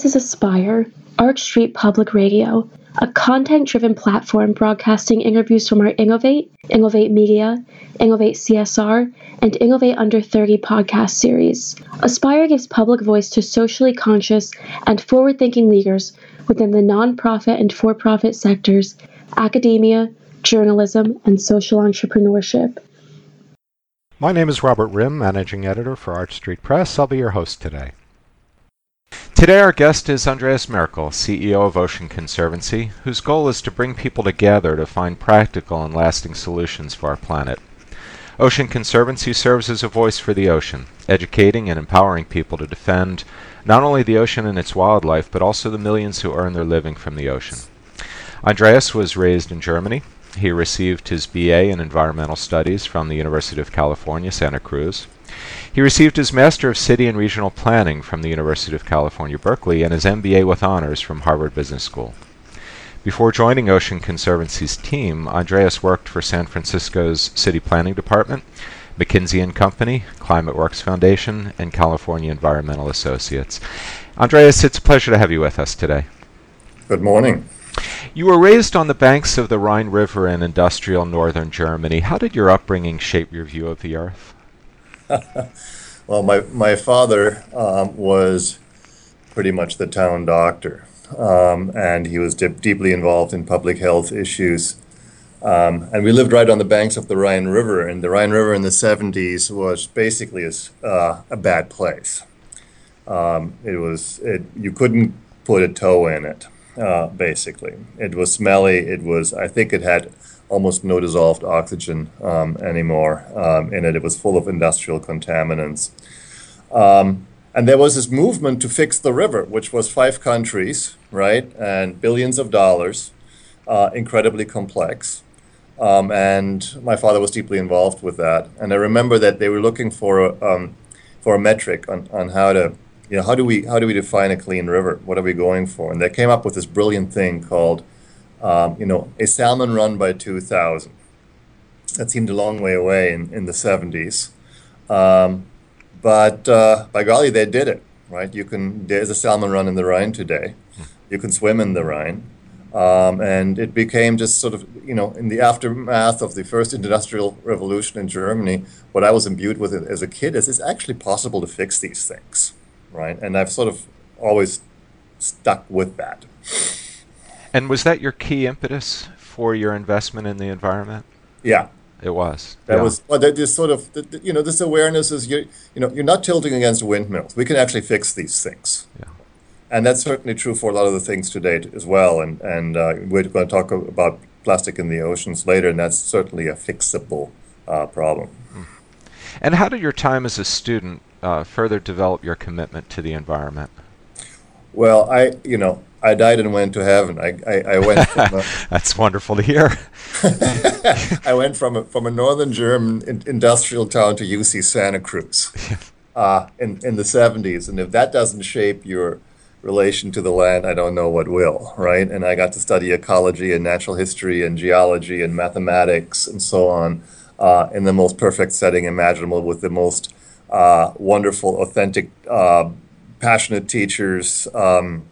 This is Aspire, Arch Street Public Radio, a content driven platform broadcasting interviews from our Innovate, Innovate Media, Innovate CSR, and Innovate Under 30 podcast series. Aspire gives public voice to socially conscious and forward thinking leaders within the nonprofit and for profit sectors, academia, journalism, and social entrepreneurship. My name is Robert Rim, Managing Editor for Arch Street Press. I'll be your host today. Today, our guest is Andreas Merkl, CEO of Ocean Conservancy, whose goal is to bring people together to find practical and lasting solutions for our planet. Ocean Conservancy serves as a voice for the ocean, educating and empowering people to defend not only the ocean and its wildlife, but also the millions who earn their living from the ocean. Andreas was raised in Germany. He received his BA in Environmental Studies from the University of California, Santa Cruz. He received his Master of City and Regional Planning from the University of California, Berkeley, and his MBA with honors from Harvard Business School. Before joining Ocean Conservancy's team, Andreas worked for San Francisco's City Planning Department, McKinsey and Company, Climate Works Foundation, and California Environmental Associates. Andreas, it's a pleasure to have you with us today. Good morning. You were raised on the banks of the Rhine River in industrial northern Germany. How did your upbringing shape your view of the earth? Well, my, my father um, was pretty much the town doctor, um, and he was dip- deeply involved in public health issues. Um, and we lived right on the banks of the Rhine River, and the Rhine River in the 70s was basically a, uh, a bad place. Um, it was it, you couldn't put a toe in it, uh, basically. It was smelly. It was I think it had almost no dissolved oxygen um, anymore um, in it. It was full of industrial contaminants. Um, and there was this movement to fix the river, which was five countries, right, and billions of dollars, uh, incredibly complex. Um, and my father was deeply involved with that. And I remember that they were looking for a, um, for a metric on, on how to, you know, how do we how do we define a clean river? What are we going for? And they came up with this brilliant thing called um, you know, a salmon run by 2000. That seemed a long way away in, in the 70s. Um, but uh, by golly, they did it, right? You can, there's a salmon run in the Rhine today. You can swim in the Rhine. Um, and it became just sort of, you know, in the aftermath of the first industrial revolution in Germany, what I was imbued with as a kid is it's actually possible to fix these things, right? And I've sort of always stuck with that. And was that your key impetus for your investment in the environment? Yeah, it was. That yeah. was well. This sort of you know this awareness is you you know you're not tilting against windmills. We can actually fix these things. Yeah. And that's certainly true for a lot of the things today as well. And and uh, we're going to talk about plastic in the oceans later, and that's certainly a fixable uh, problem. Hmm. And how did your time as a student uh, further develop your commitment to the environment? Well, I you know I died and went to heaven. I, I, I went. A, That's wonderful to hear. I went from a, from a northern German in, industrial town to UC Santa Cruz uh, in in the seventies, and if that doesn't shape your relation to the land, I don't know what will, right? And I got to study ecology and natural history and geology and mathematics and so on uh, in the most perfect setting imaginable with the most uh, wonderful, authentic, uh, passionate teachers. Um,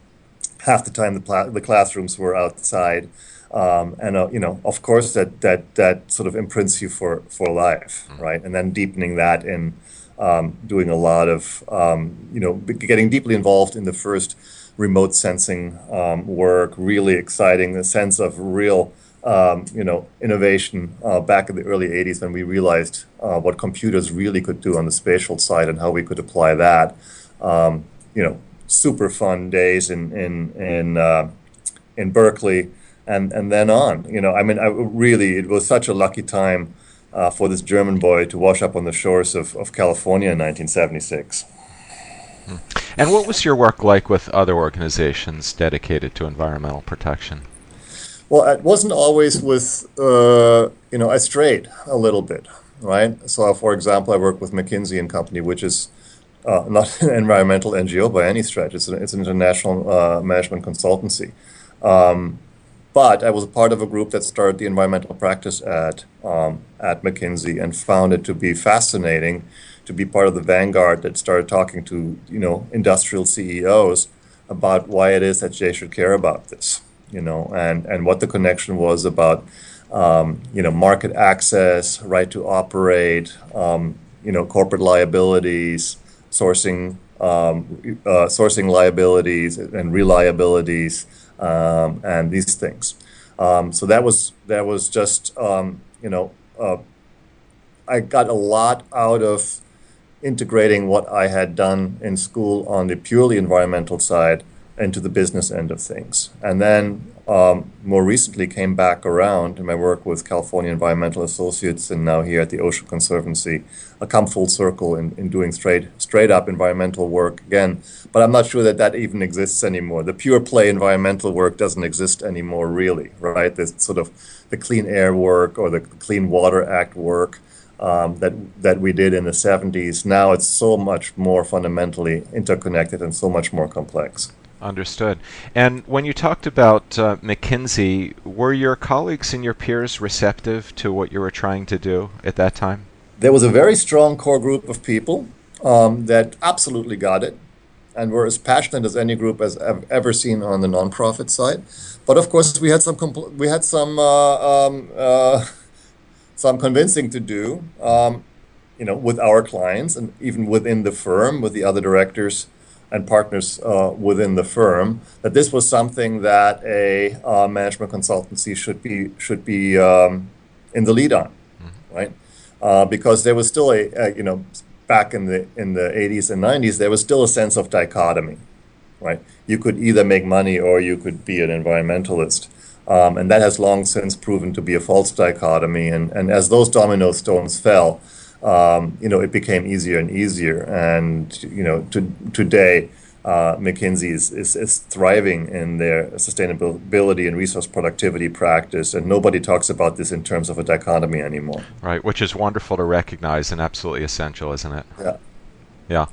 half the time the, pla- the classrooms were outside. Um, and uh, you know, of course, that that that sort of imprints you for for life, mm-hmm. right? And then deepening that in um, doing a lot of um, you know getting deeply involved in the first remote sensing um, work, really exciting. The sense of real um, you know innovation uh, back in the early '80s when we realized uh, what computers really could do on the spatial side and how we could apply that. Um, you know, super fun days in in in uh, in Berkeley, and and then on. You know, I mean, I really it was such a lucky time uh, for this German boy to wash up on the shores of, of California in 1976. Hmm. And what was your work like with other organizations dedicated to environmental protection? Well, it wasn't always with, uh, you know, I strayed a little bit, right? So, for example, I worked with McKinsey and Company, which is uh, not an environmental NGO by any stretch. It's, an, it's an international uh, management consultancy. Um, but I was part of a group that started the environmental practice at um, at McKinsey and found it to be fascinating to be part of the vanguard that started talking to you know industrial CEOs about why it is that they should care about this, you know, and, and what the connection was about, um, you know, market access, right to operate, um, you know, corporate liabilities, sourcing, um, uh, sourcing liabilities and reliabilities, um, and these things. Um, so that was that was just um, you know uh, I got a lot out of integrating what I had done in school on the purely environmental side into the business end of things. And then um, more recently came back around in my work with California Environmental Associates and now here at the Ocean Conservancy. I come full circle in, in doing straight straight up environmental work again. But I'm not sure that that even exists anymore. The pure play environmental work doesn't exist anymore, really, right? There's sort of the Clean Air work or the Clean Water Act work um, that that we did in the 70s. Now it's so much more fundamentally interconnected and so much more complex. Understood. And when you talked about uh, McKinsey, were your colleagues and your peers receptive to what you were trying to do at that time? There was a very strong core group of people um, that absolutely got it and were as passionate as any group as I've ever seen on the nonprofit side. But of course, we had some compl- we had some uh, um, uh, some convincing to do, um, you know, with our clients and even within the firm, with the other directors and partners uh, within the firm, that this was something that a uh, management consultancy should be should be um, in the lead on, mm-hmm. right? Uh, because there was still a, a, you know back in the in the 80s and 90s there was still a sense of dichotomy, right? You could either make money or you could be an environmentalist. Um, and that has long since proven to be a false dichotomy. And, and as those domino stones fell, um, you know, it became easier and easier. And, you know, to, today, uh, McKinsey is, is, is, thriving in their sustainability and resource productivity practice, and nobody talks about this in terms of a dichotomy anymore. Right, which is wonderful to recognize and absolutely essential, isn't it? Yeah. Yeah.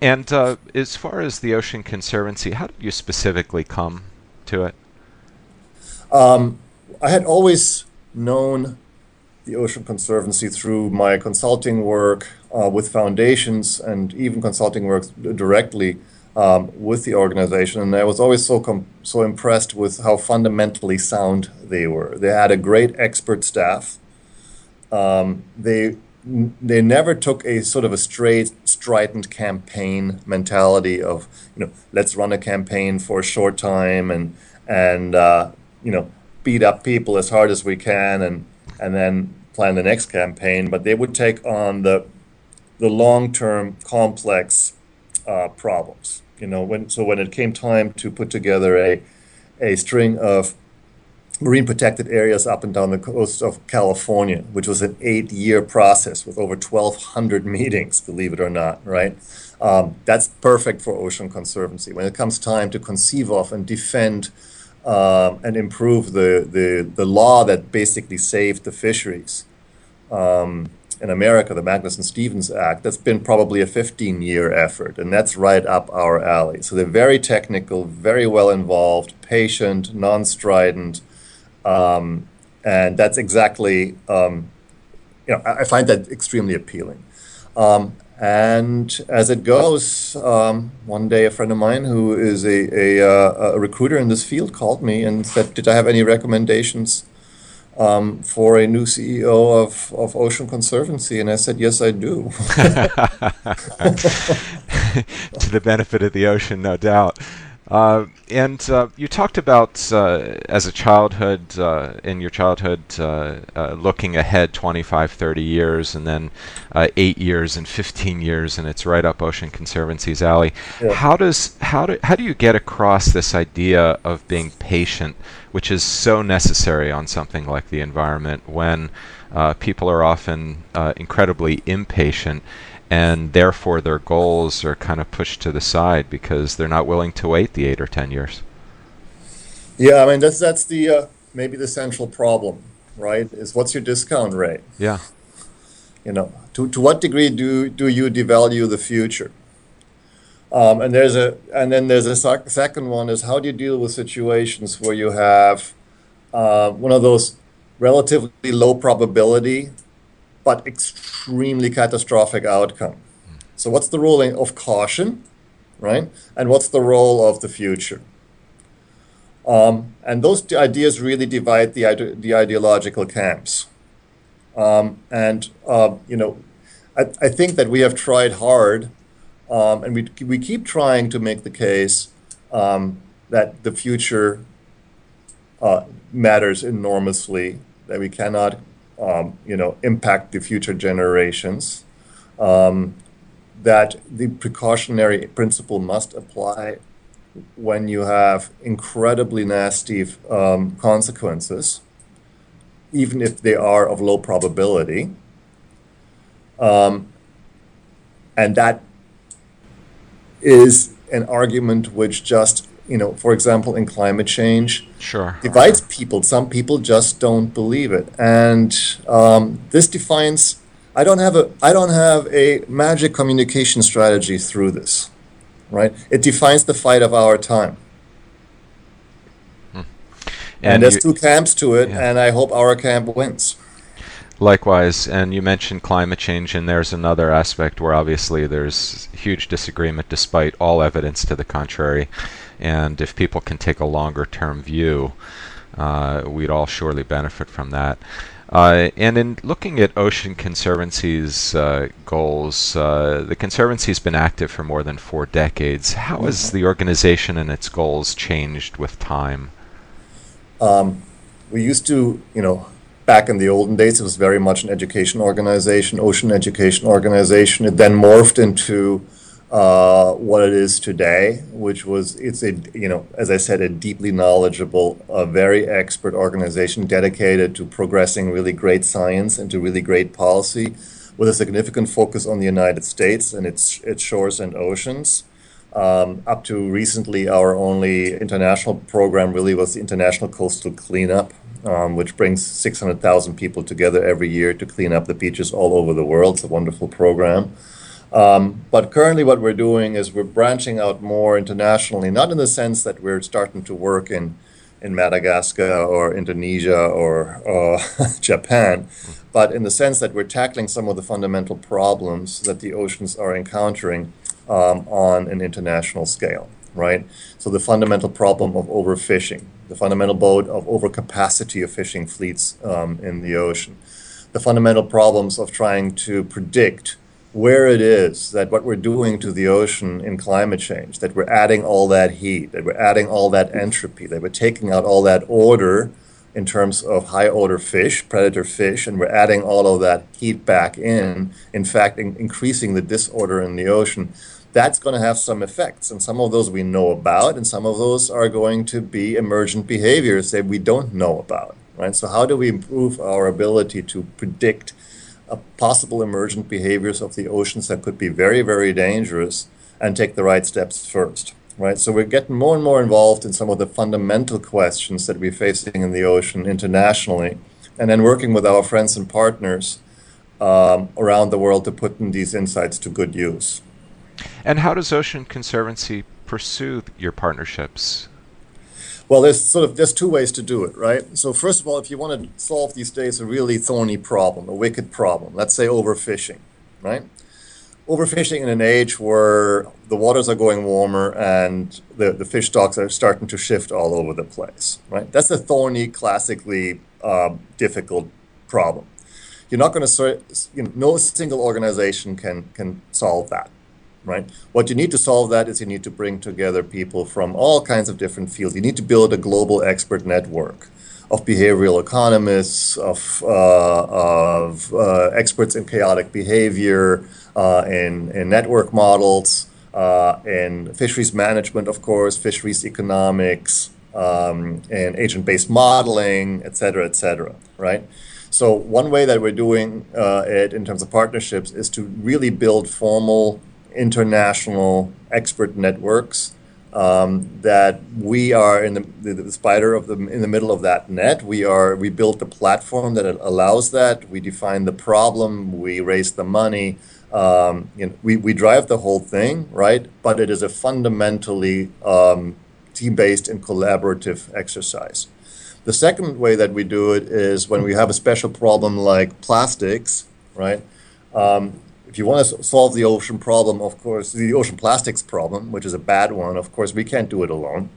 And uh, as far as the Ocean Conservancy, how did you specifically come to it? Um, I had always known the Ocean Conservancy through my consulting work uh, with foundations and even consulting work directly um, with the organization. And I was always so com- so impressed with how fundamentally sound they were. They had a great expert staff. Um, they they never took a sort of a straight strident campaign mentality of you know let's run a campaign for a short time and and uh, you know, beat up people as hard as we can and and then plan the next campaign. But they would take on the the long term complex uh, problems. You know, when so when it came time to put together a a string of marine protected areas up and down the coast of California, which was an eight year process with over 1,200 meetings, believe it or not, right? Um, that's perfect for Ocean Conservancy. When it comes time to conceive of and defend um, and improve the, the, the law that basically saved the fisheries. Um, in America, the Magnuson-Stevens Act, that's been probably a 15 year effort, and that's right up our alley. So they're very technical, very well involved, patient, non strident, um, and that's exactly, um, you know, I, I, find that extremely appealing. Um, and as it goes, um, one day a friend of mine who is a, a, uh, a, recruiter in this field called me and said, Did I have any recommendations um, for a new CEO of, of Ocean Conservancy? And I said, Yes, I do. to the benefit of the ocean, no doubt. Uh, and uh, you talked about uh, as a childhood, uh, in your childhood, uh, uh, looking ahead 25, 30 years, and then eight years and 15 years, and it's right up Ocean Conservancy's alley. Yeah. How does how do how do you get across this idea of being patient, which is so necessary on something like the environment, when people are often incredibly impatient? And therefore their goals are kind of pushed to the side because they're not willing to wait the eight or ten years. Yeah, I mean that's that's the uh, maybe the central problem, right? Is what's your discount rate? Yeah. You know, to to what degree do do you devalue the future? Um, and there's a and then there's a sec- second one is how do you deal with situations where you have uh, one of those relatively low probability but extremely catastrophic outcome. So, what's the ruling of caution right? And what's the role of the future? Um, and those ideas really divide the, ide- the ideological camps. Um, and, uh, you know, I, I, think that we have tried hard, um, and we, we keep trying to make the case um, that the future uh, matters enormously, that we cannot, um, you know, impact the future generations, um, that the precautionary principle must apply when you have incredibly nasty um, consequences, even if they are of low probability. Um, and that is an argument which just, you know, for example, in climate change, sure. divides people. Some people just don't believe it, and um, this defines. I don't have a I don't have a magic communication strategy through this right? It defines the fight of our time. Hmm. And, and, there's you, two camps to it, yeah. and I hope our camp wins. Likewise, and you mentioned climate change, and there's another aspect where obviously there's huge disagreement despite all evidence to the contrary. And if people can take a longer term view, uh, we'd all surely benefit from that. Uh, and in looking at Ocean Conservancy's uh, goals, uh, the Conservancy's been active for more than four decades. How has mm-hmm. the organization and its goals changed with time? Um, we used to, you know, back in the olden days, it was very much an education organization, ocean education organization. It then morphed into uh, what it is today, which was it's a you know as I said a deeply knowledgeable, a very expert organization dedicated to progressing really great science and to really great policy, with a significant focus on the United States and its its shores and oceans. Um, up to recently, our only international program really was the International Coastal Cleanup, um, which brings 600,000 people together every year to clean up the beaches all over the world. It's a wonderful program. Um, but currently, what we're doing is we're branching out more internationally, not in the sense that we're starting to work in, in Madagascar or Indonesia or uh, Japan, but in the sense that we're tackling some of the fundamental problems that the oceans are encountering um, on an international scale, right? So, the fundamental problem of overfishing, the fundamental boat of overcapacity of fishing fleets um, in the ocean, the fundamental problems of trying to predict where it is that what we're doing to the ocean in climate change, that we're adding all that heat, that we're adding all that entropy, that we're taking out all that order in terms of high order fish, predator fish, and we're adding all of that heat back in, in fact, in increasing the disorder in the ocean. That's going to have some effects, and some of those we know about, and some of those are going to be emergent behaviors that we don't know about. Right? So, how do we improve our ability to predict possible emergent behaviors of the oceans that could be very, very dangerous and take the right steps first. Right, so we're getting more and more involved in some of the fundamental questions that we're facing in the ocean internationally, and then working with our friends and partners um, around the world to put in these insights to good use. And how does Ocean Conservancy pursue your partnerships? Well, there's sort of there's two ways to do it, right? So first of all, if you want to solve these days a really thorny problem, a wicked problem, let's say overfishing, right? Overfishing in an age where the waters are going warmer and the, the fish stocks are starting to shift all over the place, right? That's a thorny, classically uh, difficult problem. You're not going to, you know, no single organization can can solve that right? What you need to solve that is you need to bring together people from all kinds of different fields. You need to build a global expert network of behavioral economists, of, uh, of uh, experts in chaotic behavior, uh, in, in network models, uh, in fisheries management, of course, fisheries economics, um, and agent-based modeling, et cetera, et cetera, right? So one way that we're doing uh, it in terms of partnerships is to really build formal international expert networks um, that we are in the, the, spider of the in the middle of that net. We are we built the platform that allows that. We define the problem. We raise the money. Um, you know, we we drive the whole thing, right? But it is a fundamentally um, team-based and collaborative exercise. The second way that we do it is when we have a special problem like plastics, right? Um, if you want to solve the ocean problem, of course, the ocean plastics problem, which is a bad one, of course, we can't do it alone.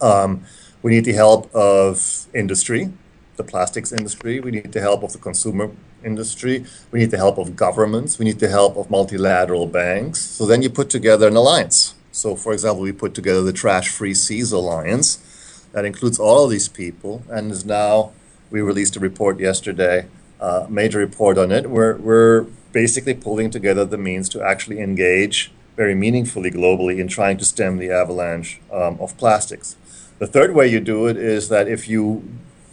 Um, we need the help of industry, the plastics industry. We need the help of the consumer industry. We need the help of governments. We need the help of multilateral banks. So then you put together an alliance. So, for example, we put together the Trash Free Seas Alliance that includes all of these people and is now, we released a report yesterday, a uh, major report on it. We're, we're basically pulling together the means to actually engage very meaningfully globally in trying to stem the avalanche um, of plastics. The third way you do it is that if you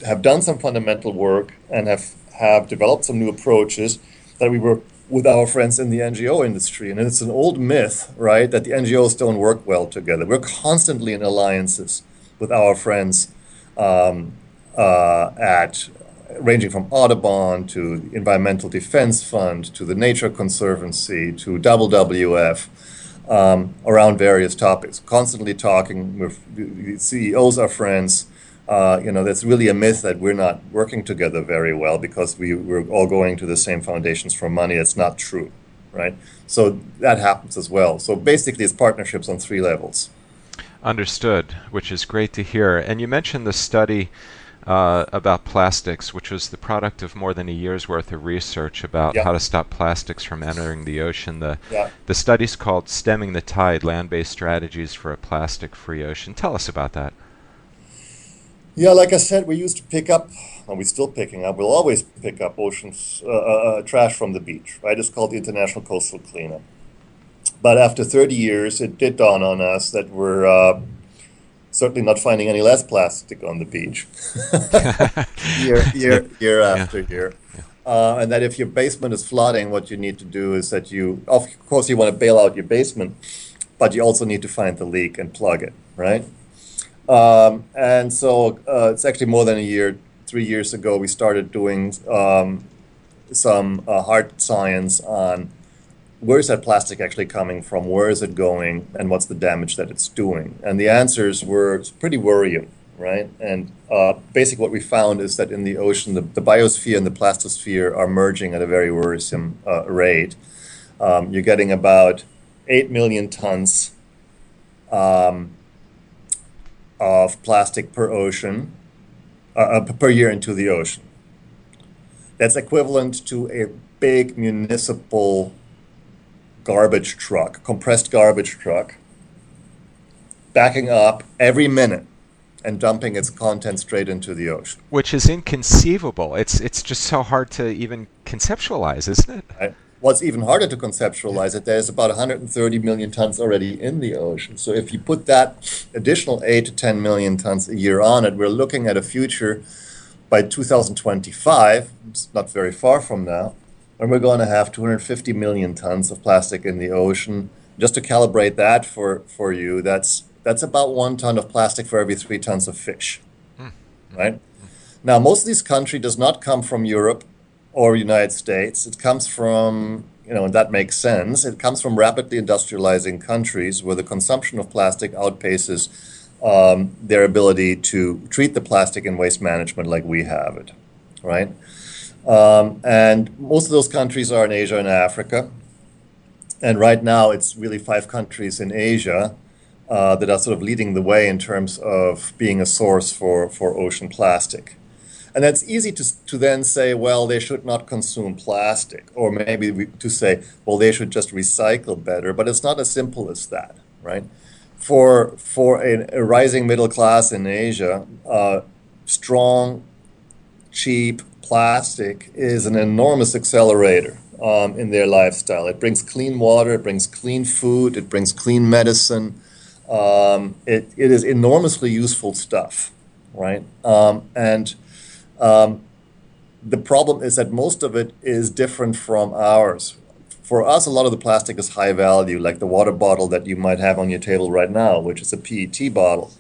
have done some fundamental work and have, have developed some new approaches, that we work with our friends in the NGO industry. And it's an old myth, right, that the NGOs don't work well together. We're constantly in alliances with our friends um, uh, at ranging from Audubon to Environmental Defense Fund to the Nature Conservancy to WWF um, around various topics. Constantly talking with CEOs are friends. Uh, you know, that's really a myth that we're not working together very well because we, we're all going to the same foundations for money. It's not true, right? So that happens as well. So basically, it's partnerships on three levels. Understood, which is great to hear. And you mentioned the study uh, about plastics, which was the product of more than a year's worth of research about yeah. how to stop plastics from entering the ocean. The yeah. the study's called "Stemming the Tide: Land-Based Strategies for a Plastic-Free Ocean." Tell us about that. Yeah, like I said, we used to pick up, and we're still picking up. We'll always pick up oceans uh, uh, uh trash from the beach, right? It's called the International Coastal Cleanup. But after 30 years, it did dawn on us that we're uh, certainly not finding any less plastic on the beach year, year, year after yeah. year. Yeah. Uh, and that if your basement is flooding, what you need to do is that you, of course, you want to bail out your basement, but you also need to find the leak and plug it, right? Um, and so uh, it's actually more than a year, three years ago, we started doing um, some uh, hard science on where is that plastic actually coming from? Where is it going? And what's the damage that it's doing? And the answers were pretty worrying, right? And uh, basically, what we found is that in the ocean, the, the biosphere and the plastisphere are merging at a very worrisome uh, rate. Um, you're getting about 8 million tons um, of plastic per ocean, uh, uh per year into the ocean. That's equivalent to a big municipal garbage truck, compressed garbage truck, backing up every minute and dumping its content straight into the ocean. Which is inconceivable. It's it's just so hard to even conceptualize, isn't it? Right. What's even harder to conceptualize it, there's about 130 million tons already in the ocean. So if you put that additional 8 to 10 million tons a year on it, we're looking at a future by 2025, it's not very far from now, and we're going to have 250 million tons of plastic in the ocean. Just to calibrate that for, for you, that's that's about one ton of plastic for every three tons of fish, mm. right? Now, most of this country does not come from Europe or United States. It comes from, you know, and that makes sense. It comes from rapidly industrializing countries where the consumption of plastic outpaces um, their ability to treat the plastic in waste management like we have it, right? Um, and most of those countries are in Asia and Africa. And right now, it's really five countries in Asia uh, that are sort of leading the way in terms of being a source for, for ocean plastic. And that's easy to, to then say, well, they should not consume plastic, or maybe to say, well, they should just recycle better. But it's not as simple as that, right? For, for a, a rising middle class in Asia, uh, strong, cheap, plastic is an enormous accelerator um, in their lifestyle. It brings clean water, it brings clean food, it brings clean medicine. Um, it, it is enormously useful stuff, right? Um, and um, the problem is that most of it is different from ours. For us, a lot of the plastic is high value, like the water bottle that you might have on your table right now, which is a PET bottle.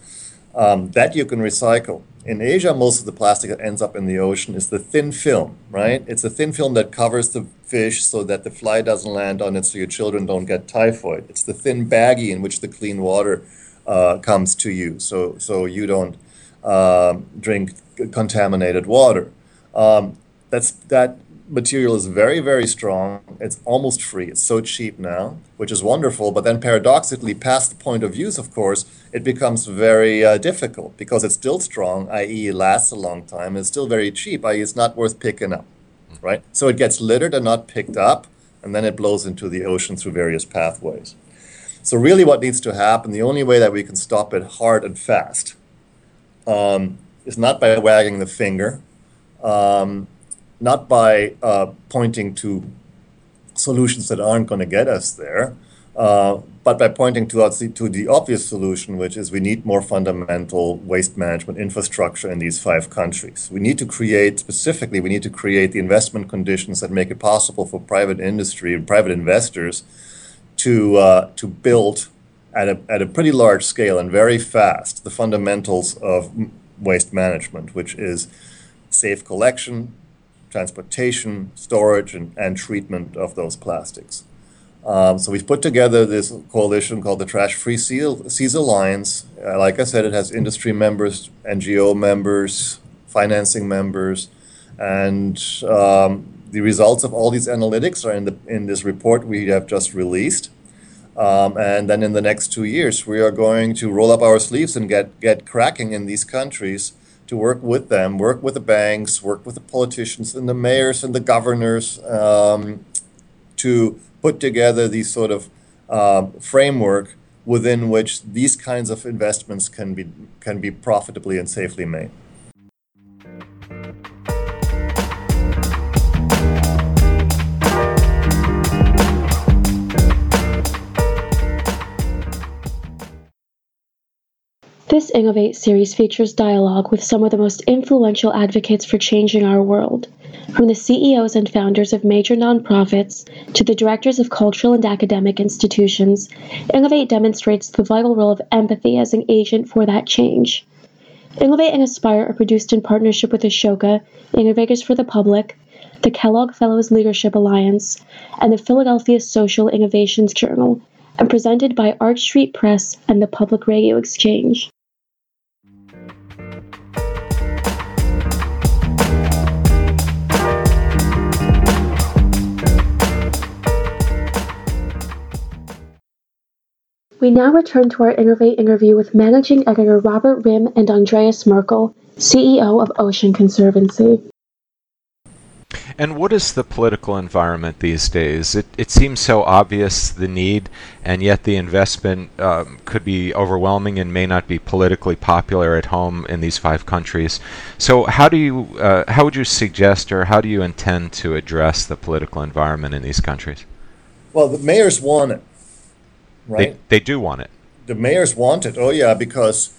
Um, that you can recycle in Asia, most of the plastic that ends up in the ocean is the thin film, right? It's a thin film that covers the fish so that the fly doesn't land on it, so your children don't get typhoid. It's the thin baggie in which the clean water uh, comes to you, so so you don't um, drink contaminated water. Um, that's that material is very, very strong. It's almost free. It's so cheap now, which is wonderful. But then, paradoxically, past the point of use, of course, it becomes very uh, difficult because it's still strong, i.e., it lasts a long time. It's still very cheap, i.e., it's not worth picking up, right? So it gets littered and not picked up, and then it blows into the ocean through various pathways. So, really, what needs to happen, the only way that we can stop it hard and fast, um, is not by wagging the finger. Um, not by uh, pointing to solutions that aren't going to get us there, uh, but by pointing to, to the obvious solution, which is we need more fundamental waste management infrastructure in these five countries. We need to create, specifically, we need to create the investment conditions that make it possible for private industry and private investors to, uh, to build at a, at a pretty large scale and very fast the fundamentals of waste management, which is safe collection, transportation, storage, and, and treatment of those plastics. Um, so we've put together this coalition called the Trash Free Seas Alliance. Uh, like I said, it has industry members, NGO members, financing members, and um, the results of all these analytics are in the in this report we have just released. Um, and then in the next two years, we are going to roll up our sleeves and get get cracking in these countries to work with them, work with the banks, work with the politicians and the mayors and the governors um, to put together these sort of uh, framework within which these kinds of investments can be can be profitably and safely made. This Innovate series features dialogue with some of the most influential advocates for changing our world, from the CEOs and founders of major nonprofits to the directors of cultural and academic institutions. Innovate demonstrates the vital role of empathy as an agent for that change. Innovate and Aspire are produced in partnership with Ashoka, Innovators for the Public, the Kellogg Fellows Leadership Alliance, and the Philadelphia Social Innovations Journal, and presented by Arch Street Press and the Public Radio Exchange. We now return to our Innovate interview with managing editor Robert Rimm and Andreas Merkl, CEO of Ocean Conservancy. And what is the political environment these days? It, it seems so obvious the need, and yet the investment um, could be overwhelming and may not be politically popular at home in these five countries. So, how do you, uh, how would you suggest, or how do you intend to address the political environment in these countries? Well, the mayors want it right? They, they do want it. The mayors want it. Oh yeah, because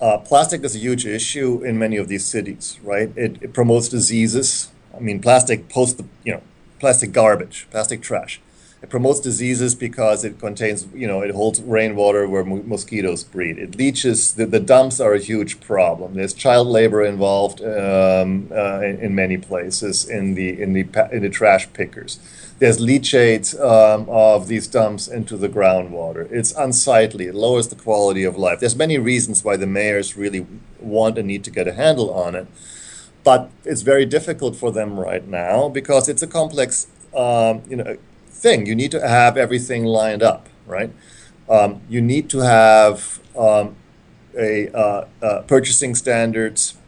uh, plastic is a huge issue in many of these cities, right? It, it promotes diseases. I mean, plastic post the you know, plastic garbage, plastic trash. It promotes diseases because it contains, you know, it holds rainwater where mo- mosquitoes breed. It leaches. The, the dumps are a huge problem. There's child labor involved um, uh, in, in, many places in the in the in the trash pickers there's leachate um, of these dumps into the groundwater. It's unsightly. It lowers the quality of life. There's many reasons why the mayors really want and need to get a handle on it, but it's very difficult for them right now because it's a complex, um, you know, thing. You need to have everything lined up, right? Um, you need to have um, a uh, uh, purchasing standards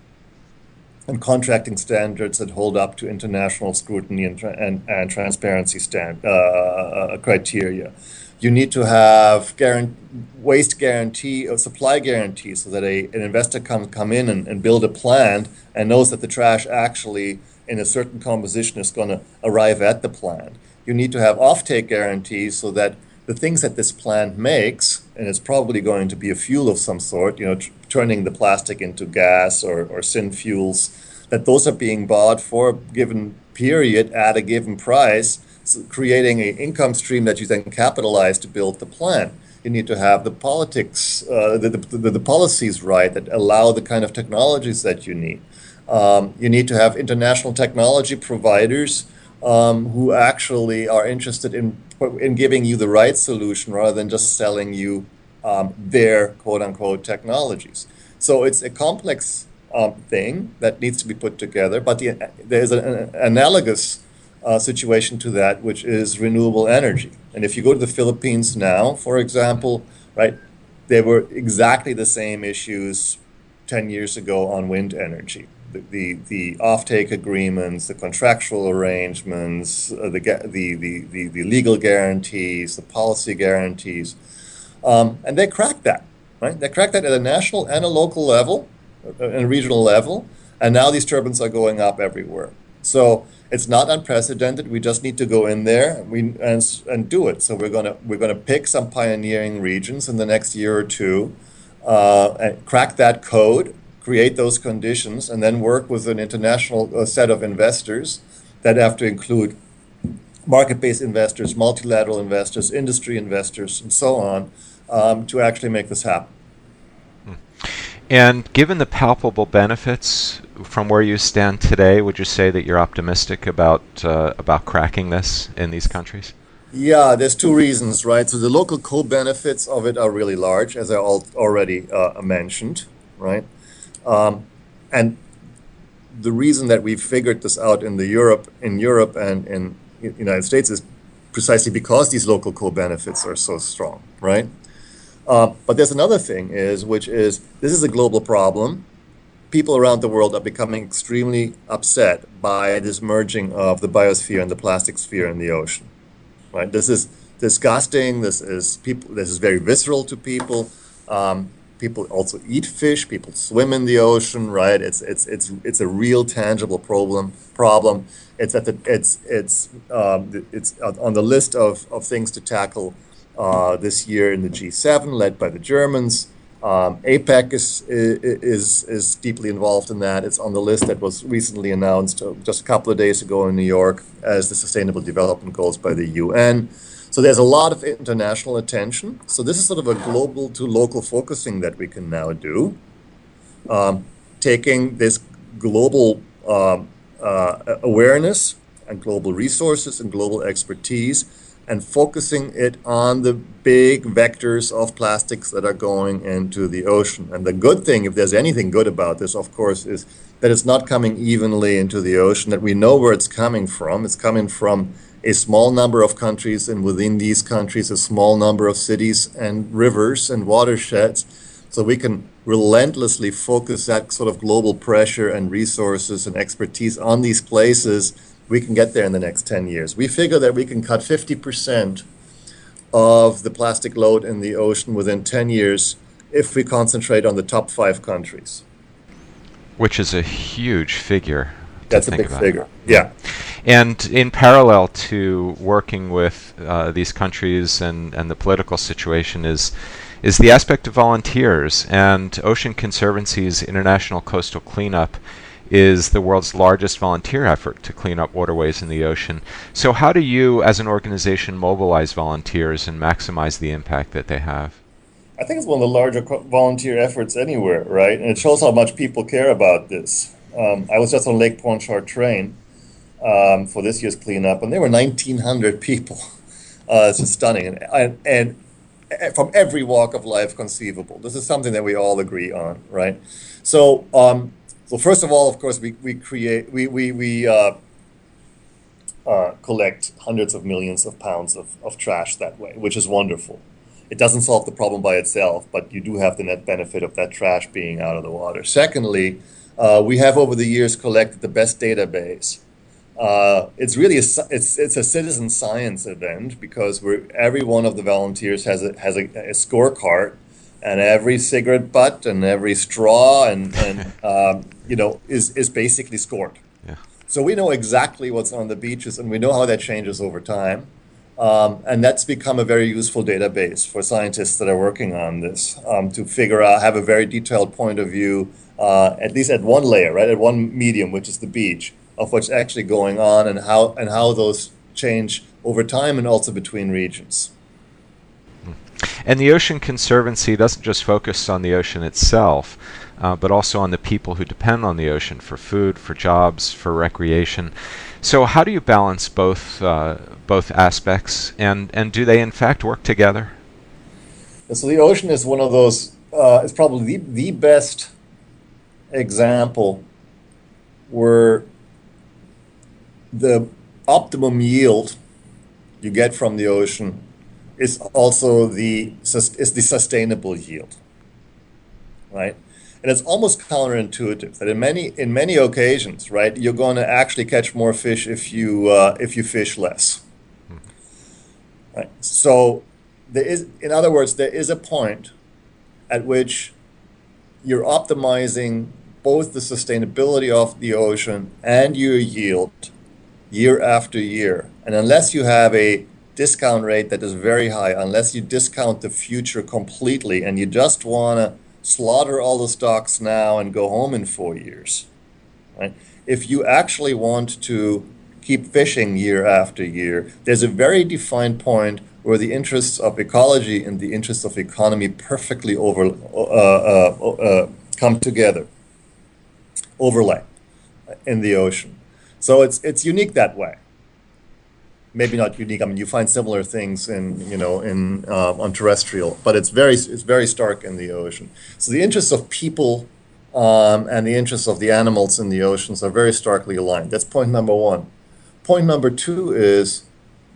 and contracting standards that hold up to international scrutiny and, and, and transparency stand, uh, uh, criteria. You need to have guarant- waste guarantee or supply guarantee so that a, an investor can come in and, and build a plant and knows that the trash actually in a certain composition is going to arrive at the plant. You need to have offtake guarantees so that the things that this plant makes, and it's probably going to be a fuel of some sort, you know, t- turning the plastic into gas or, or syn fuels, that those are being bought for a given period at a given price, creating an income stream that you then capitalize to build the plant. You need to have the politics, uh, the, the, the, policies right that allow the kind of technologies that you need. Um, you need to have international technology providers um, who actually are interested in in giving you the right solution rather than just selling you um, their quote unquote technologies. So it's a complex um, thing that needs to be put together, but the, there's an, an analogous uh, situation to that, which is renewable energy. And if you go to the Philippines now, for example, right, there were exactly the same issues 10 years ago on wind energy. The, the, offtake agreements, the contractual arrangements, uh, the, the, the, the, legal guarantees, the policy guarantees. Um, and they cracked that, right? They cracked that at a national and a local level, uh, and a regional level. And now these turbines are going up everywhere. So it's not unprecedented. We just need to go in there and, we, and, and do it. So we're gonna we're gonna pick some pioneering regions in the next year or two, uh, and crack that code, create those conditions, and then work with an international uh, set of investors that have to include market-based investors, multilateral investors, industry investors, and so on, um, to actually make this happen. And given the palpable benefits from where you stand today, would you say that you're optimistic about uh, about cracking this in these countries? Yeah, there's two reasons, right? So the local co-benefits of it are really large, as I already uh, mentioned, right? Um, and the reason that we've figured this out in the Europe, in Europe, and in the United States is precisely because these local co-benefits are so strong, right? Uh, but there's another thing is which is this is a global problem. People around the world are becoming extremely upset by this merging of the biosphere and the plastic sphere in the ocean. Right? This is disgusting. This is people. This is very visceral to people. Um, people also eat fish. People swim in the ocean. Right? It's it's it's it's a real tangible problem. Problem. It's at the it's it's um, it's on the list of, of things to tackle uh, this year in the G7, led by the Germans. Um, APEC is, is, is deeply involved in that. It's on the list that was recently announced uh, just a couple of days ago in New York as the Sustainable Development Goals by the UN. So there's a lot of international attention. So this is sort of a global to local focusing that we can now do, um, taking this global um, uh, awareness and global resources and global expertise and focusing it on the big vectors of plastics that are going into the ocean. And the good thing, if there's anything good about this, of course, is that it's not coming evenly into the ocean, that we know where it's coming from. It's coming from a small number of countries, and within these countries, a small number of cities and rivers and watersheds. So we can relentlessly focus that sort of global pressure and resources and expertise on these places we can get there in the next 10 years. We figure that we can cut 50% of the plastic load in the ocean within 10 years if we concentrate on the top five countries. Which is a huge figure. That's a big figure. Yeah. And in parallel to working with uh, these countries and, and the political situation is is the aspect of volunteers and Ocean Conservancy's International Coastal Cleanup is the world's largest volunteer effort to clean up waterways in the ocean. So, how do you, as an organization, mobilize volunteers and maximize the impact that they have? I think it's one of the larger volunteer efforts anywhere, right? And it shows how much people care about this. Um, I was just on Lake Pontchartrain um, for this year's cleanup, and there were 1,900 people. Uh, it's just stunning, and, and, and from every walk of life conceivable. This is something that we all agree on, right? So um, so first of all, of course, we, we create we we, we uh, uh, collect hundreds of millions of pounds of, of trash that way, which is wonderful. It doesn't solve the problem by itself, but you do have the net benefit of that trash being out of the water. Secondly, uh, we have over the years collected the best database. Uh, it's really a, it's it's a citizen science event because we're, every one of the volunteers has a has a, a scorecard and every cigarette butt and every straw and, and um, you know is, is basically scored. Yeah. So we know exactly what's on the beaches and we know how that changes over time. Um, and that's become a very useful database for scientists that are working on this um, to figure out, have a very detailed point of view, uh, at least at one layer, right, at one medium, which is the beach, of what's actually going on and how and how those change over time and also between regions. And the Ocean Conservancy doesn't just focus on the ocean itself, uh, but also on the people who depend on the ocean for food, for jobs, for recreation. So, how do you balance both uh, both aspects, and and do they in fact work together? So the ocean is one of those. Uh, it's probably the, the best example where the optimum yield you get from the ocean is also the is the sustainable yield right? And it's almost counterintuitive that in many in many occasions right you're going to actually catch more fish if you uh, if you fish less. Right? So there is in other words there is a point at which you're optimizing both the sustainability of the ocean and your yield year after year. And unless you have a discount rate that is very high, unless you discount the future completely and you just want to slaughter all the stocks now and go home in four years, right? If you actually want to keep fishing year after year, there's a very defined point where the interests of ecology and the interests of economy perfectly over uh, uh, uh, come together overlay in the ocean. So it's it's unique that way. Maybe not unique. I mean, you find similar things in you know in uh, on terrestrial, but it's very it's very stark in the ocean. So the interests of people um, and the interests of the animals in the oceans are very starkly aligned. That's point number one. Point number two is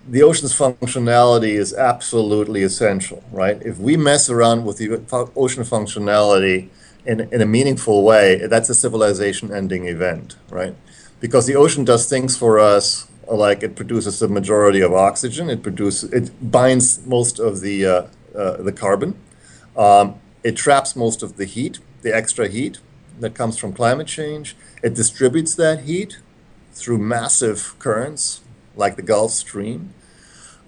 the ocean's functionality is absolutely essential, right? If we mess around with the ocean functionality, in, in a meaningful way, that's a civilization ending event, right? Because the ocean does things for us like it produces the majority of oxygen, it produces, it binds most of the, uh, uh, the carbon, um, it traps most of the heat, the extra heat that comes from climate change, it distributes that heat through massive currents like the Gulf Stream.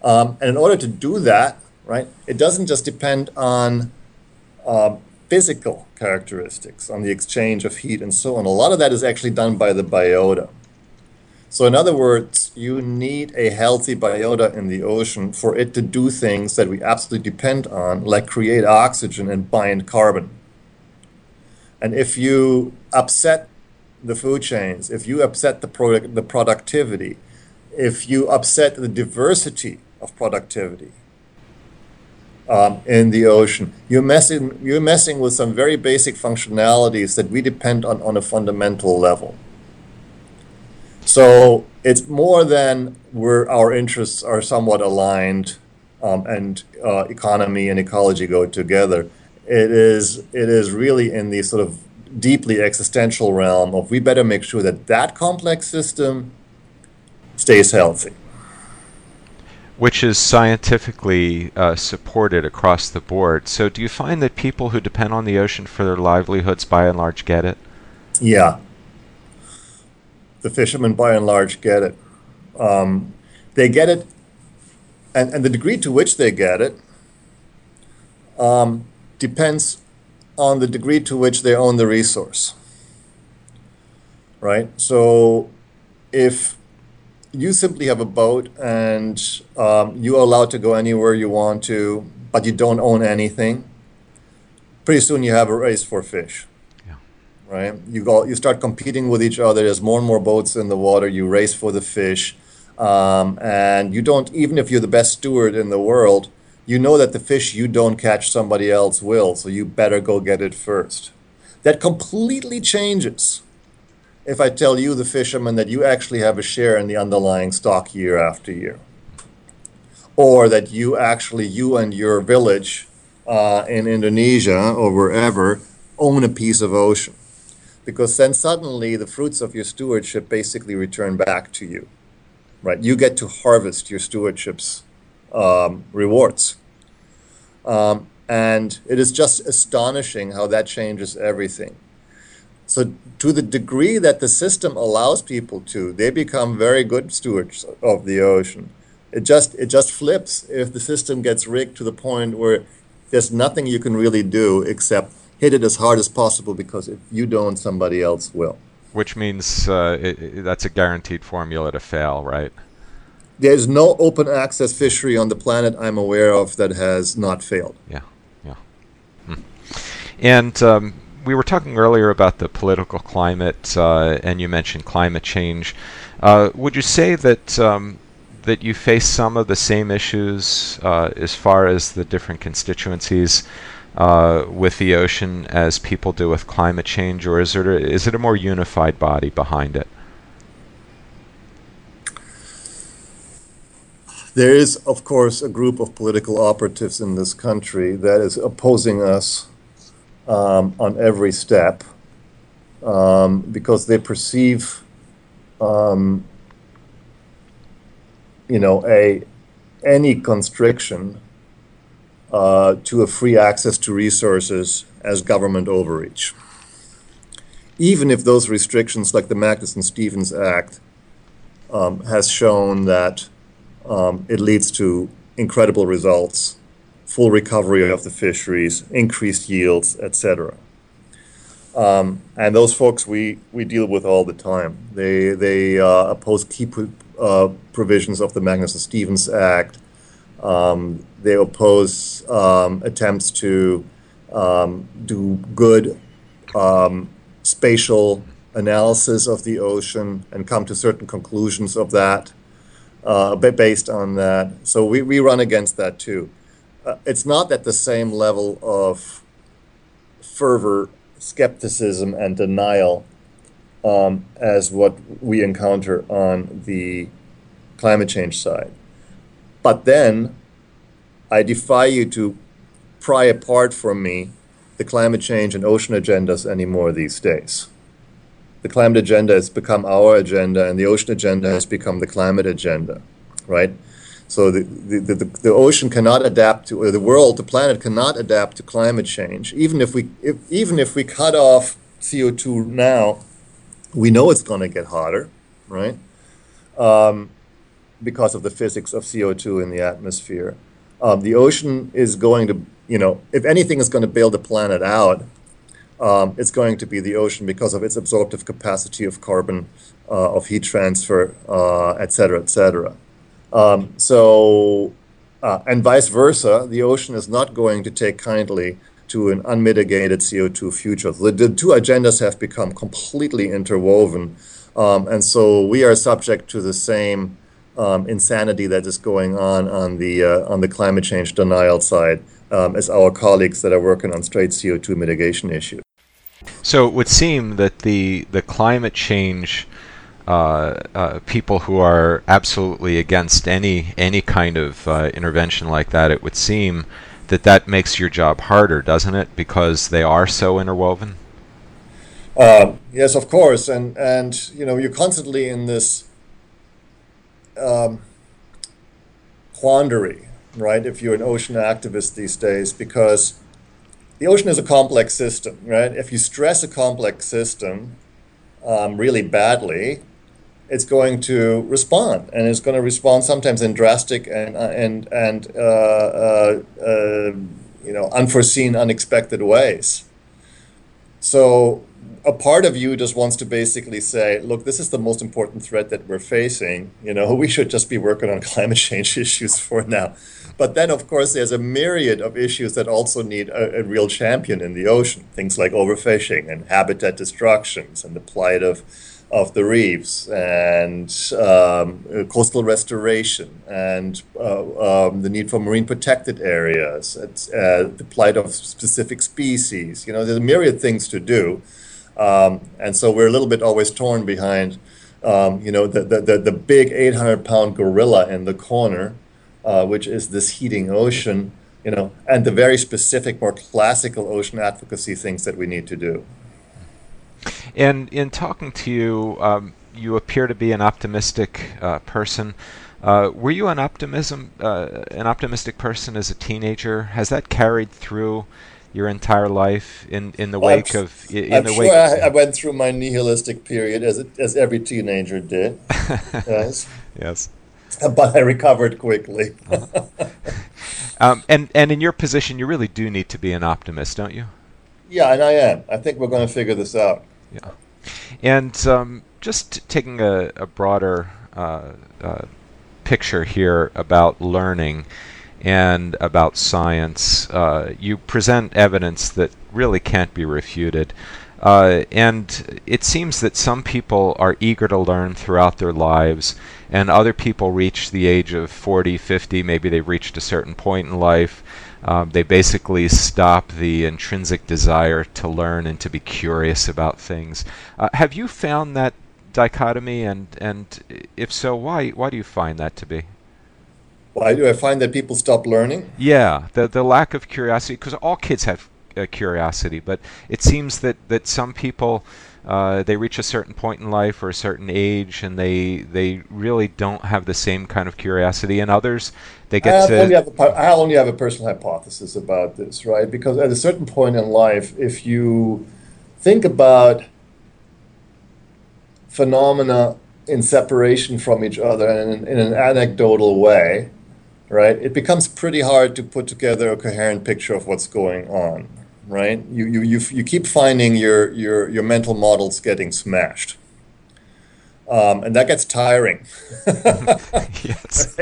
Um, and in order to do that, right, it doesn't just depend on um, physical characteristics, on the exchange of heat and so on. A lot of that is actually done by the biota. So, in other words, you need a healthy biota in the ocean for it to do things that we absolutely depend on, like create oxygen and bind carbon. And if you upset the food chains, if you upset the product, the productivity, if you upset the diversity of productivity, um, in the ocean. You're messing, you're messing with some very basic functionalities that we depend on on a fundamental level. So it's more than where our interests are somewhat aligned um, and uh, economy and ecology go together. It is, it is really in the sort of deeply existential realm of we better make sure that that complex system stays healthy which is scientifically uh, supported across the board. So, do you find that people who depend on the ocean for their livelihoods by and large get it? Yeah. The fishermen by and large get it. Um, they get it, and, and the degree to which they get it um, depends on the degree to which they own the resource. Right? So, if you simply have a boat and um, you are allowed to go anywhere you want to, but you don't own anything. Pretty soon you have a race for fish. Yeah. Right? You go you start competing with each other. There's more and more boats in the water. You race for the fish. Um, and you don't even if you're the best steward in the world, you know that the fish you don't catch somebody else will, so you better go get it first. That completely changes if I tell you, the fisherman, that you actually have a share in the underlying stock year after year. Or that you actually, you and your village uh, in Indonesia or wherever, own a piece of ocean. Because then suddenly the fruits of your stewardship basically return back to you. Right? You get to harvest your stewardship's um, rewards. Um, and it is just astonishing how that changes everything. So, to the degree that the system allows people to, they become very good stewards of the ocean. It just it just flips if the system gets rigged to the point where there's nothing you can really do except hit it as hard as possible because if you don't, somebody else will. Which means uh, it, it, that's a guaranteed formula to fail, right? There's no open access fishery on the planet I'm aware of that has not failed. Yeah, yeah. Hmm. And um, we were talking earlier about the political climate, uh, and you mentioned climate change. Uh, would you say that um, that you face some of the same issues uh, as far as the different constituencies uh, with the ocean as people do with climate change, or is it a, is it a more unified body behind it? There is, of course, a group of political operatives in this country that is opposing us um, on every step um, because they perceive, um, you know, a any constriction uh, to a free access to resources as government overreach. Even if those restrictions, like the Magnuson-Stevens Act, um, has shown that um, it leads to incredible results, full recovery of the fisheries, increased yields, etc. Um, and those folks we, we deal with all the time. They, they uh, oppose key uh, provisions of the Magnuson-Stevens Act. Um, they oppose um, attempts to um, do good um, spatial analysis of the ocean and come to certain conclusions of that uh, based on that. So we, we run against that too. Uh, it's not at the same level of fervor, skepticism, and denial um, as what we encounter on the climate change side. But then I defy you to pry apart from me the climate change and ocean agendas anymore these days the climate agenda has become our agenda and the ocean agenda has become the climate agenda, right? So the, the, the, the ocean cannot adapt to, or the world, the planet cannot adapt to climate change. Even if we, if, even if we cut off CO2 now, we know it's going to get hotter, right? Um, because of the physics of CO2 in the atmosphere. Um, the ocean is going to, you know, if anything is going to bail the planet out, um, it's going to be the ocean because of its absorptive capacity of carbon, uh, of heat transfer, uh, et cetera, et cetera. Um, so, uh, and vice versa, the ocean is not going to take kindly to an unmitigated CO2 future. The, the two agendas have become completely interwoven. Um, and so we are subject to the same um, insanity that is going on on the, uh, on the climate change denial side um, as our colleagues that are working on straight CO2 mitigation issues. So it would seem that the the climate change uh, uh, people who are absolutely against any any kind of uh, intervention like that, it would seem that that makes your job harder, doesn't it? Because they are so interwoven. Um, yes, of course, and and you know you're constantly in this um, quandary, right? If you're an ocean activist these days, because the ocean is a complex system, right? If you stress a complex system um, really badly, it's going to respond, and it's going to respond sometimes in drastic and uh, and and uh, uh, you know unforeseen, unexpected ways. So a part of you just wants to basically say, look, this is the most important threat that we're facing. You know, we should just be working on climate change issues for now. But then, of course, there's a myriad of issues that also need a, a real champion in the ocean. Things like overfishing and habitat destructions and the plight of of the reefs and um, coastal restoration and uh, um, the need for marine protected areas, uh, the plight of specific species. You know, there's a myriad things to do. Um, and so we're a little bit always torn behind, um, you know, the, the, the, big 800 pound gorilla in the corner uh, which is this heating ocean, you know, and the very specific, more classical ocean advocacy things that we need to do. And in talking to you, um, you appear to be an optimistic uh, person. Uh, were you an optimism, uh, an optimistic person as a teenager? Has that carried through your entire life in, in the well, wake I'm, of? In I'm the sure wake I, I, went through my nihilistic period as it, as every teenager did. yes. Yes. but I recovered quickly. uh-huh. um, and and in your position, you really do need to be an optimist, don't you? Yeah, and I am. I think we're going to figure this out. Yeah, and um, just taking a, a broader uh, uh, picture here about learning and about science, uh, you present evidence that really can't be refuted. Uh, and it seems that some people are eager to learn throughout their lives, and other people reach the age of 40, 50, maybe they've reached a certain point in life. Um, they basically stop the intrinsic desire to learn and to be curious about things. Uh, have you found that dichotomy, and and if so, why why do you find that to be? Why do I find that people stop learning? Yeah, the the lack of curiosity, because all kids have uh, curiosity, but it seems that that some people. Uh, they reach a certain point in life or a certain age, and they they really don't have the same kind of curiosity. And others, they get I to. Only have a, I only have a personal hypothesis about this, right? Because at a certain point in life, if you think about phenomena in separation from each other and in, in an anecdotal way, right, it becomes pretty hard to put together a coherent picture of what's going on, right? You, you, you, you keep finding your, your, your mental models getting smashed. Um, and that gets tiring. yes.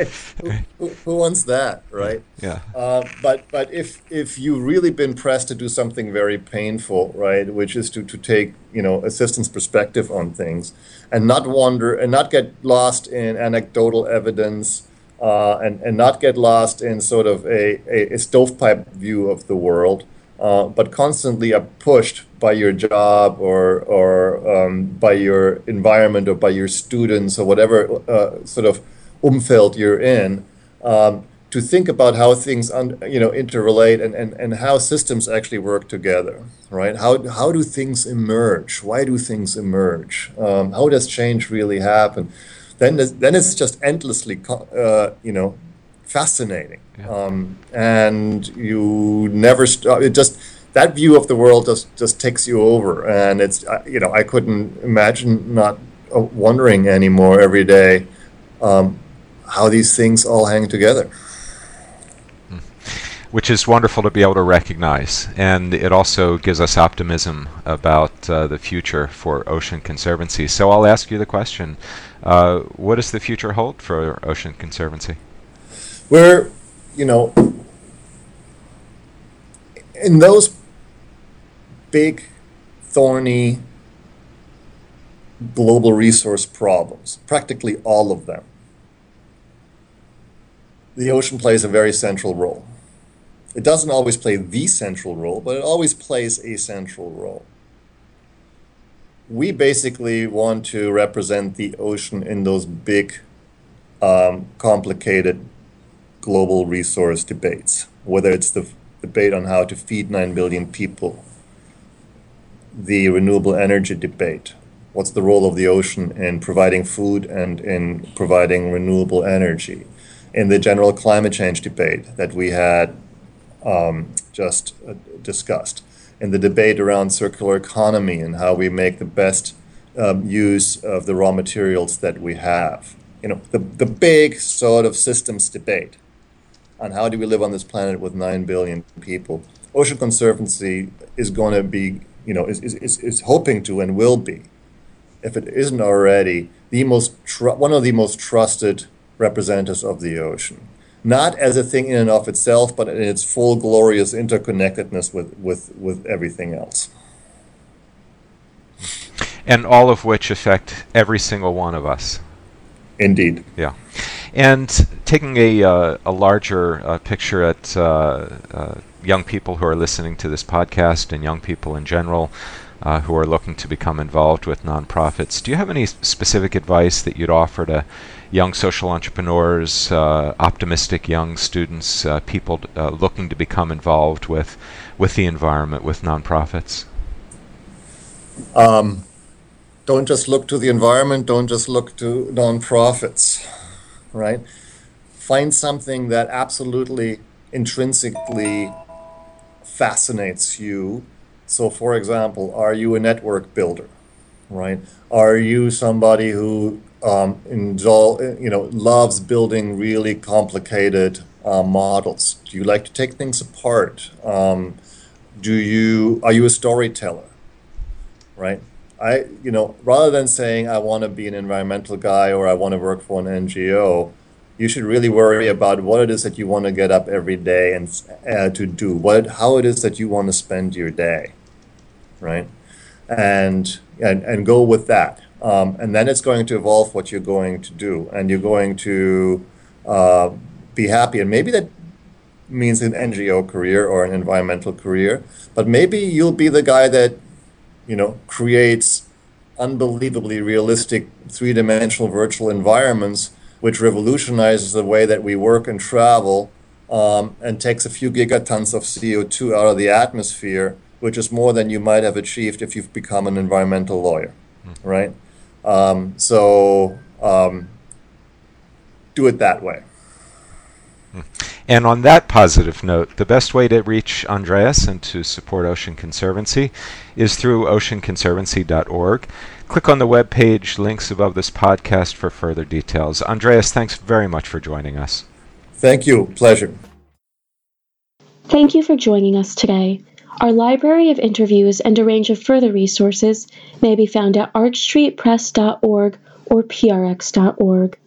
Right? Who, who, wants that, right? Yeah. Uh, but but if if you've really been pressed to do something very painful, right, which is to, to take you know assistance perspective on things, and not wander and not get lost in anecdotal evidence, uh, and and not get lost in sort of a, a, a stovepipe view of the world, uh, but constantly are pushed by your job or or um, by your environment or by your students or whatever uh, sort of umfeld you're in, um, to think about how things un, you know interrelate and, and, and how systems actually work together, right? How how do things emerge? Why do things emerge? Um, how does change really happen? Then then it's just endlessly uh, you know fascinating, yeah. um, and you never stop. It just that view of the world just just takes you over, and it's you know I couldn't imagine not uh, wondering anymore every day um, how these things all hang together. Hmm. Which is wonderful to be able to recognize, and it also gives us optimism about uh, the future for Ocean Conservancy. So I'll ask you the question: uh, What does the future hold for Ocean Conservancy? We're, you know, in those big, thorny global resource problems, practically all of them, the ocean plays a very central role. It doesn't always play the central role, but it always plays a central role. We basically want to represent the ocean in those big, um, complicated global resource debates, whether it's the debate on how to feed 9 billion people, the renewable energy debate. What's the role of the ocean in providing food and in providing renewable energy? In the general climate change debate that we had um, just uh, discussed, in the debate around circular economy and how we make the best um, use of the raw materials that we have. You know, the, the big sort of systems debate on how do we live on this planet with 9 billion people. Ocean Conservancy is going to be you know, is, is, is hoping to and will be, if it isn't already, the most tr- one of the most trusted representatives of the ocean. Not as a thing in and of itself, but in its full glorious interconnectedness with, with, with everything else. And all of which affect every single one of us. Indeed. Yeah. And taking a, uh, a larger uh, picture at uh, uh young people who are listening to this podcast and young people in general who are looking to become involved with nonprofits. Do you have any specific advice that you'd offer to young social entrepreneurs, optimistic young students, people uh, looking to become involved with with the environment, with nonprofits? Um, don't just look to the environment. Don't just look to nonprofits. Right. Find something that absolutely intrinsically fascinates you. So, for example, are you a network builder, right? Are you somebody who um, you know, loves building really complicated uh, models? Do you like to take things apart? Um, do you are you a storyteller, right? I, you know, rather than saying I want to be an environmental guy or I want to work for an NGO, you should really worry about what it is that you want to get up every day and uh, to do what how it is that you want to spend your day right? And and, and go with that. Um, and then it's going to evolve what you're going to do. And you're going to uh, be happy. And maybe that means an NGO career or an environmental career, but maybe you'll be the guy that, you know, creates unbelievably realistic three-dimensional virtual environments, which revolutionizes the way that we work and travel, um, and takes a few gigatons of CO2 out of the atmosphere, which is more than you might have achieved if you've become an environmental lawyer, mm. right? Um, so um, do it that way. And on that positive note, the best way to reach Andreas and to support Ocean Conservancy is through oceanconservancy.org. Click on the web page, links above this podcast for further details. Andreas, thanks very much for joining us. Thank you. Pleasure. Thank you for joining us today. Our library of interviews and a range of further resources may be found at archstreetpress.org or prx.org.